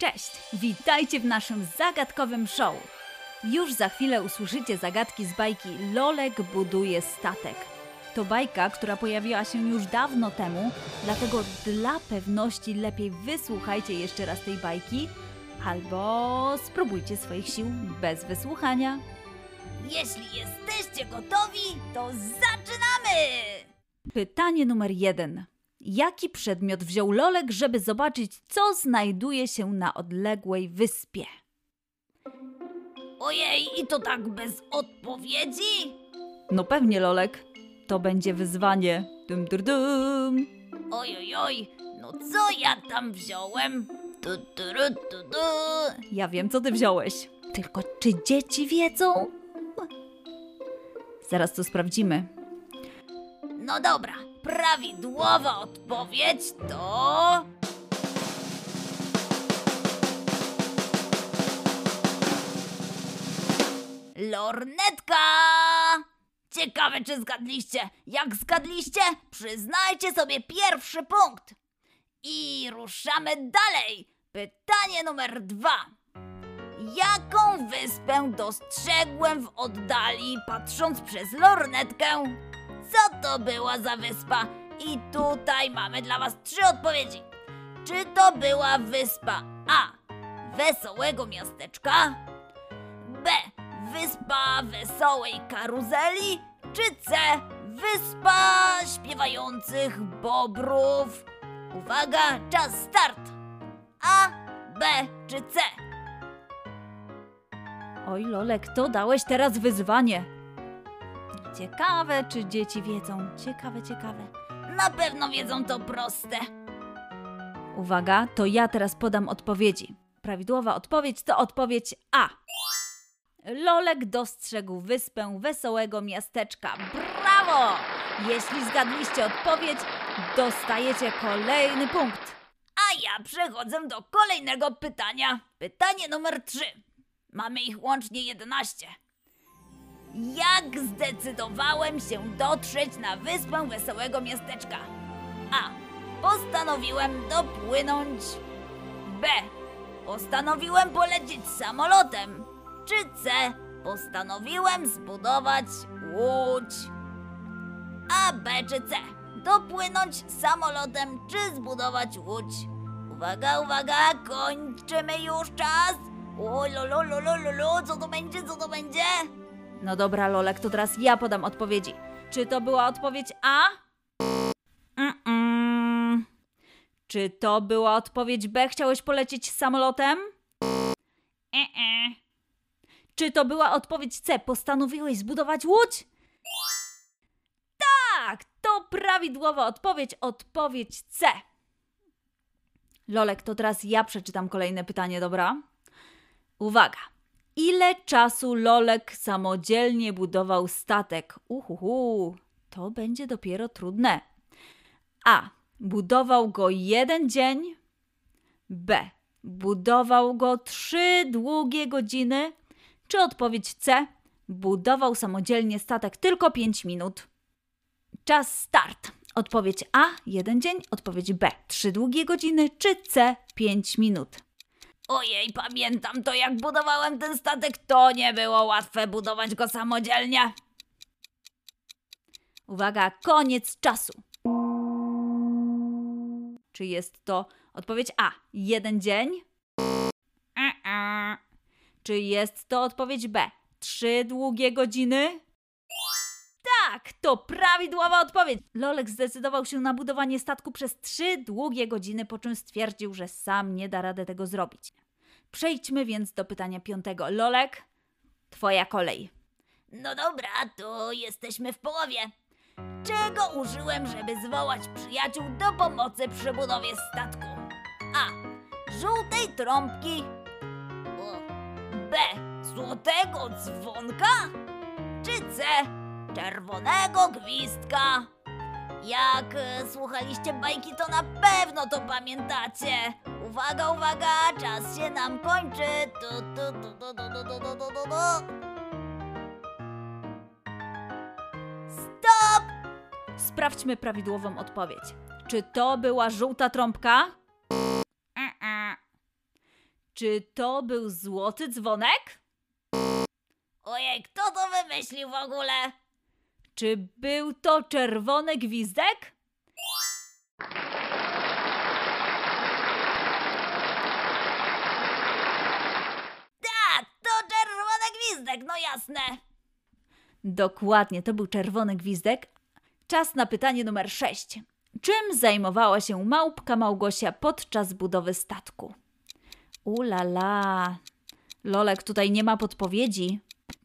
Cześć! Witajcie w naszym zagadkowym show. Już za chwilę usłyszycie zagadki z bajki Lolek buduje statek. To bajka, która pojawiła się już dawno temu, dlatego dla pewności lepiej wysłuchajcie jeszcze raz tej bajki albo spróbujcie swoich sił bez wysłuchania. Jeśli jesteście gotowi, to zaczynamy! Pytanie numer jeden. Jaki przedmiot wziął Lolek, żeby zobaczyć, co znajduje się na odległej wyspie? Ojej, i to tak bez odpowiedzi? No pewnie, Lolek. To będzie wyzwanie. Dum, dum, dum. Oj, oj, oj, no co ja tam wziąłem? Tu, tu, ru, tu, tu. Ja wiem, co ty wziąłeś. Tylko czy dzieci wiedzą? Zaraz to sprawdzimy. No dobra, prawidłowa odpowiedź to... Lornetka! Ciekawe, czy zgadliście. Jak zgadliście, przyznajcie sobie pierwszy punkt. I ruszamy dalej. Pytanie numer dwa. Jaką wyspę dostrzegłem w oddali, patrząc przez lornetkę? Co to była za wyspa? I tutaj mamy dla Was trzy odpowiedzi. Czy to była wyspa A. Wesołego miasteczka? B. Wyspa wesołej karuzeli? Czy C. Wyspa śpiewających bobrów? Uwaga, czas start! A, B czy C? Oj, Lolek, to dałeś teraz wyzwanie. Ciekawe, czy dzieci wiedzą. Ciekawe, ciekawe. Na pewno wiedzą to proste. Uwaga, to ja teraz podam odpowiedzi. Prawidłowa odpowiedź to odpowiedź A. Lolek dostrzegł wyspę wesołego miasteczka. Brawo! Jeśli zgadliście odpowiedź, dostajecie kolejny punkt. A ja przechodzę do kolejnego pytania. Pytanie numer 3. Mamy ich łącznie 11. Jak zdecydowałem się dotrzeć na wyspę wesołego miasteczka? A. Postanowiłem dopłynąć. B. Postanowiłem polecieć samolotem. Czy C. Postanowiłem zbudować łódź. A, B czy C? Dopłynąć samolotem czy zbudować łódź? Uwaga, uwaga, kończymy już czas. Lo, co to będzie, co to będzie? No dobra, Lolek, to teraz ja podam odpowiedzi. Czy to była odpowiedź A? Mm-mm. Czy to była odpowiedź B? Chciałeś polecieć samolotem? E-e. Czy to była odpowiedź C? Postanowiłeś zbudować łódź? Tak, to prawidłowa odpowiedź. Odpowiedź C. Lolek, to teraz ja przeczytam kolejne pytanie, dobra? Uwaga. Ile czasu Lolek samodzielnie budował statek? Uhuhu, to będzie dopiero trudne. A. Budował go jeden dzień. B. Budował go trzy długie godziny. Czy odpowiedź C? Budował samodzielnie statek tylko 5 minut. Czas start. Odpowiedź A jeden dzień, odpowiedź B trzy długie godziny, czy C 5 minut. Ojej, pamiętam to jak budowałem ten statek, to nie było łatwe budować go samodzielnie. Uwaga, koniec czasu. Czy jest to odpowiedź A jeden dzień? Czy jest to odpowiedź B trzy długie godziny? Tak, to prawidłowa odpowiedź. Lolek zdecydował się na budowanie statku przez trzy długie godziny, po czym stwierdził, że sam nie da rady tego zrobić. Przejdźmy więc do pytania piątego. Lolek, twoja kolej. No dobra, to jesteśmy w połowie. Czego użyłem, żeby zwołać przyjaciół do pomocy przy budowie statku? A. Żółtej trąbki. B. Złotego dzwonka. Czy C. Czerwonego gwizdka. Jak e, słuchaliście bajki, to na pewno to pamiętacie. Uwaga, uwaga, czas się nam kończy. Tu, tu, tu, tu, tu, tu, tu, tu, tu, tu. Stop! Sprawdźmy prawidłową odpowiedź. Czy to była żółta trąbka? Czy to był złoty dzwonek? Ojej, kto to wymyślił w ogóle? Czy był to czerwony gwizdek? Tak, to czerwony gwizdek, no jasne. Dokładnie, to był czerwony gwizdek. Czas na pytanie numer 6. Czym zajmowała się małpka Małgosia podczas budowy statku? Ulala. Lolek, tutaj nie ma podpowiedzi.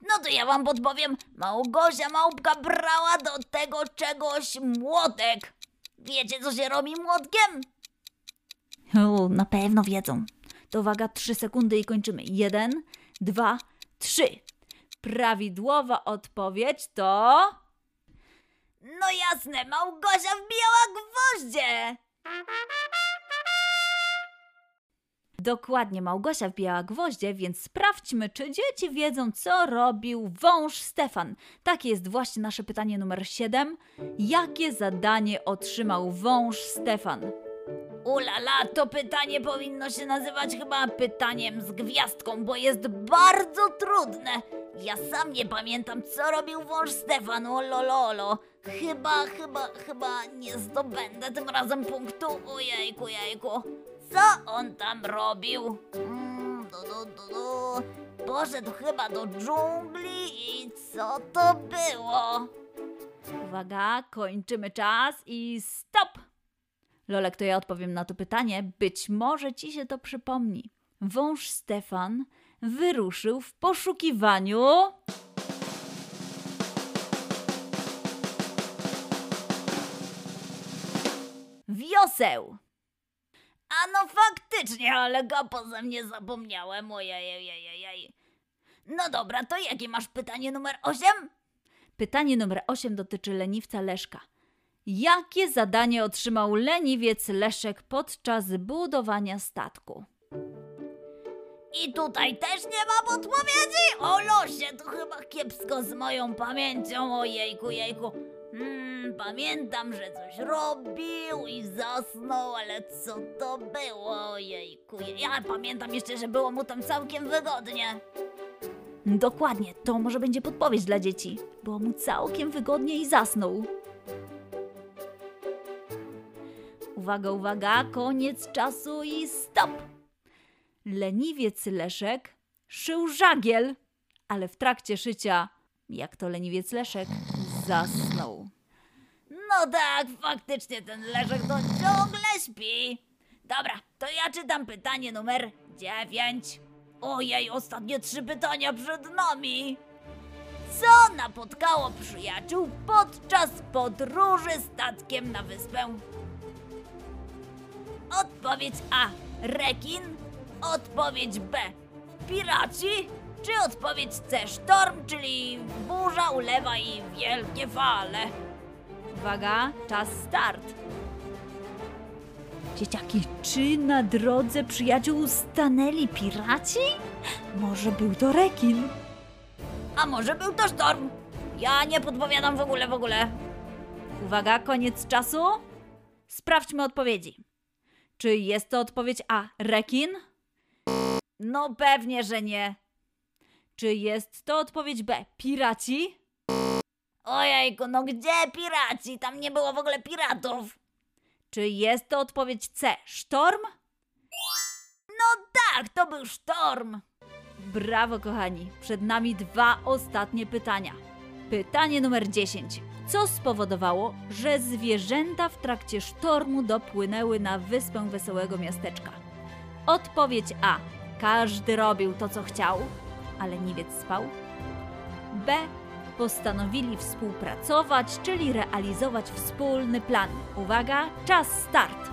No to ja wam podpowiem. Małgosia Małpka brała do tego czegoś młotek. Wiecie, co się robi młotkiem? O, na pewno wiedzą. To uwaga, 3 sekundy i kończymy. 1, 2, 3. Prawidłowa odpowiedź to. No jasne, Małgosia wbijała gwoździe. Dokładnie, Małgosia wbijała gwoździe, więc sprawdźmy, czy dzieci wiedzą, co robił wąż Stefan. Takie jest właśnie nasze pytanie numer 7. Jakie zadanie otrzymał wąż Stefan? Ulala, to pytanie powinno się nazywać chyba pytaniem z gwiazdką, bo jest bardzo trudne. Ja sam nie pamiętam, co robił wąż Stefan, o lololo. Chyba, chyba, chyba nie zdobędę tym razem punktu. Ojejku, jejku. Co on tam robił? Mm, du, du, du, du. Poszedł chyba do dżungli i co to było? Uwaga, kończymy czas i stop! Lolek, to ja odpowiem na to pytanie. Być może ci się to przypomni. Wąż Stefan wyruszył w poszukiwaniu. Wioseł! A no faktycznie, ale go poza mnie zapomniałem. Ojej, No dobra, to jakie masz pytanie numer 8? Pytanie numer 8 dotyczy leniwca Leszka. Jakie zadanie otrzymał leniwiec Leszek podczas budowania statku? I tutaj też nie ma podpowiedzi? O losie, to chyba kiepsko z moją pamięcią. Ojejku, jejku. Hmm, pamiętam, że coś robił i zasnął, ale co to było? Ojejku, ja pamiętam jeszcze, że było mu tam całkiem wygodnie. Dokładnie, to może będzie podpowiedź dla dzieci. Było mu całkiem wygodnie i zasnął. Uwaga, uwaga, koniec czasu i stop! Leniwiec Leszek szył żagiel, ale w trakcie szycia, jak to leniwiec Leszek, zasnął. No tak, faktycznie ten Leszek to ciągle śpi. Dobra, to ja czytam pytanie numer 9. Ojej, ostatnie trzy pytania przed nami. Co napotkało przyjaciół podczas podróży statkiem na wyspę? Odpowiedź A. Rekin. Odpowiedź B. Piraci. Czy odpowiedź C. Sztorm, czyli burza, ulewa i wielkie fale. Uwaga, czas start. Dzieciaki, czy na drodze przyjaciół stanęli piraci? Może był to rekin? A może był to sztorm? Ja nie podpowiadam w ogóle, w ogóle. Uwaga, koniec czasu. Sprawdźmy odpowiedzi. Czy jest to odpowiedź A. Rekin? No pewnie, że nie. Czy jest to odpowiedź B. Piraci? Ojejku, no gdzie piraci? Tam nie było w ogóle piratów. Czy jest to odpowiedź C. Sztorm? No tak, to był sztorm. Brawo, kochani. Przed nami dwa ostatnie pytania. Pytanie numer 10. Co spowodowało, że zwierzęta w trakcie sztormu dopłynęły na wyspę Wesołego Miasteczka? Odpowiedź A. Każdy robił to, co chciał, ale niewiec spał. B. Postanowili współpracować, czyli realizować wspólny plan. Uwaga, czas start!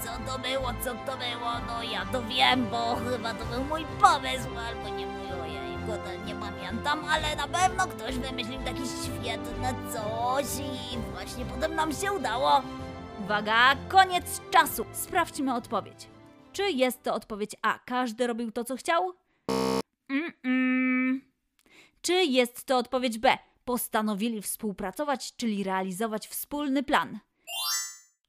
Co to było, co to było? No ja to wiem, bo chyba to był mój pomysł, albo nie mój, ojejku, to nie pamiętam, ale na pewno ktoś wymyślił takie świetne coś i właśnie potem nam się udało. Uwaga, koniec czasu! Sprawdźmy odpowiedź. Czy jest to odpowiedź A? Każdy robił to, co chciał? Mm-mm. Czy jest to odpowiedź B? Postanowili współpracować, czyli realizować wspólny plan.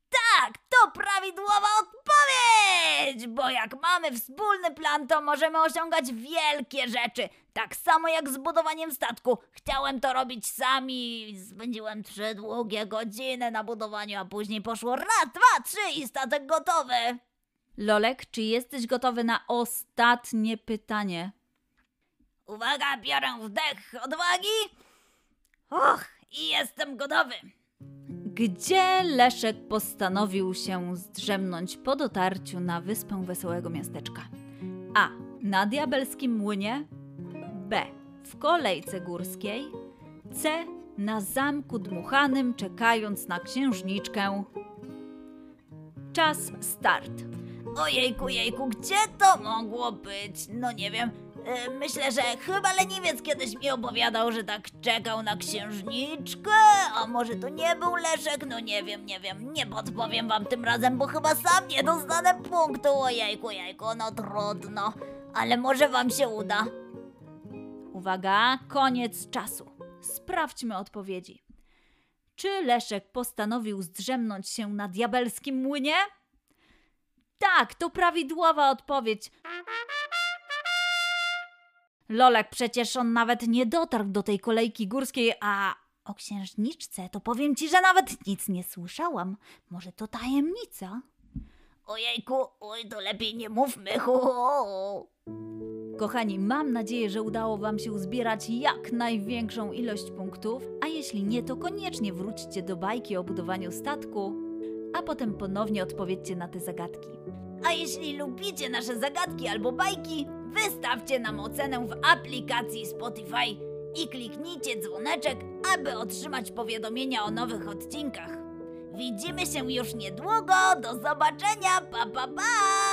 Tak, to prawidłowa odpowiedź! Bo jak mamy wspólny plan, to możemy osiągać wielkie rzeczy. Tak samo jak z budowaniem statku. Chciałem to robić sami. Spędziłem trzy długie godziny na budowaniu, a później poszło raz, dwa, trzy i statek gotowy. Lolek, czy jesteś gotowy na ostatnie pytanie? Uwaga, biorę wdech odwagi. Och, i jestem gotowy. Gdzie Leszek postanowił się zdrzemnąć po dotarciu na wyspę Wesołego Miasteczka? A. Na diabelskim młynie. B. W kolejce górskiej. C. Na zamku dmuchanym, czekając na księżniczkę. Czas start. Ojejku, jejku, gdzie to mogło być? No nie wiem. E, Myślę, że chyba leniwiec kiedyś mi opowiadał, że tak czekał na księżniczkę, a może to nie był Leszek? No nie wiem, nie wiem, nie podpowiem wam tym razem, bo chyba sam nie dostanę punktu. Ojejku, jejku, no trudno, ale może wam się uda. Uwaga, koniec czasu. Sprawdźmy odpowiedzi. Czy Leszek postanowił zdrzemnąć się na diabelskim młynie? Tak, to prawidłowa odpowiedź. Lolek, przecież on nawet nie dotarł do tej kolejki górskiej, a o księżniczce to powiem ci, że nawet nic nie słyszałam. Może to tajemnica? Ojejku, oj, to lepiej nie mówmy. Hu, hu. Kochani, mam nadzieję, że udało Wam się uzbierać jak największą ilość punktów, a jeśli nie, to koniecznie wróćcie do bajki o budowaniu statku, a potem ponownie odpowiedzcie na te zagadki. A jeśli lubicie nasze zagadki albo bajki, wystawcie nam ocenę w aplikacji Spotify i kliknijcie dzwoneczek, aby otrzymać powiadomienia o nowych odcinkach. Widzimy się już niedługo. Do zobaczenia. Pa pa pa!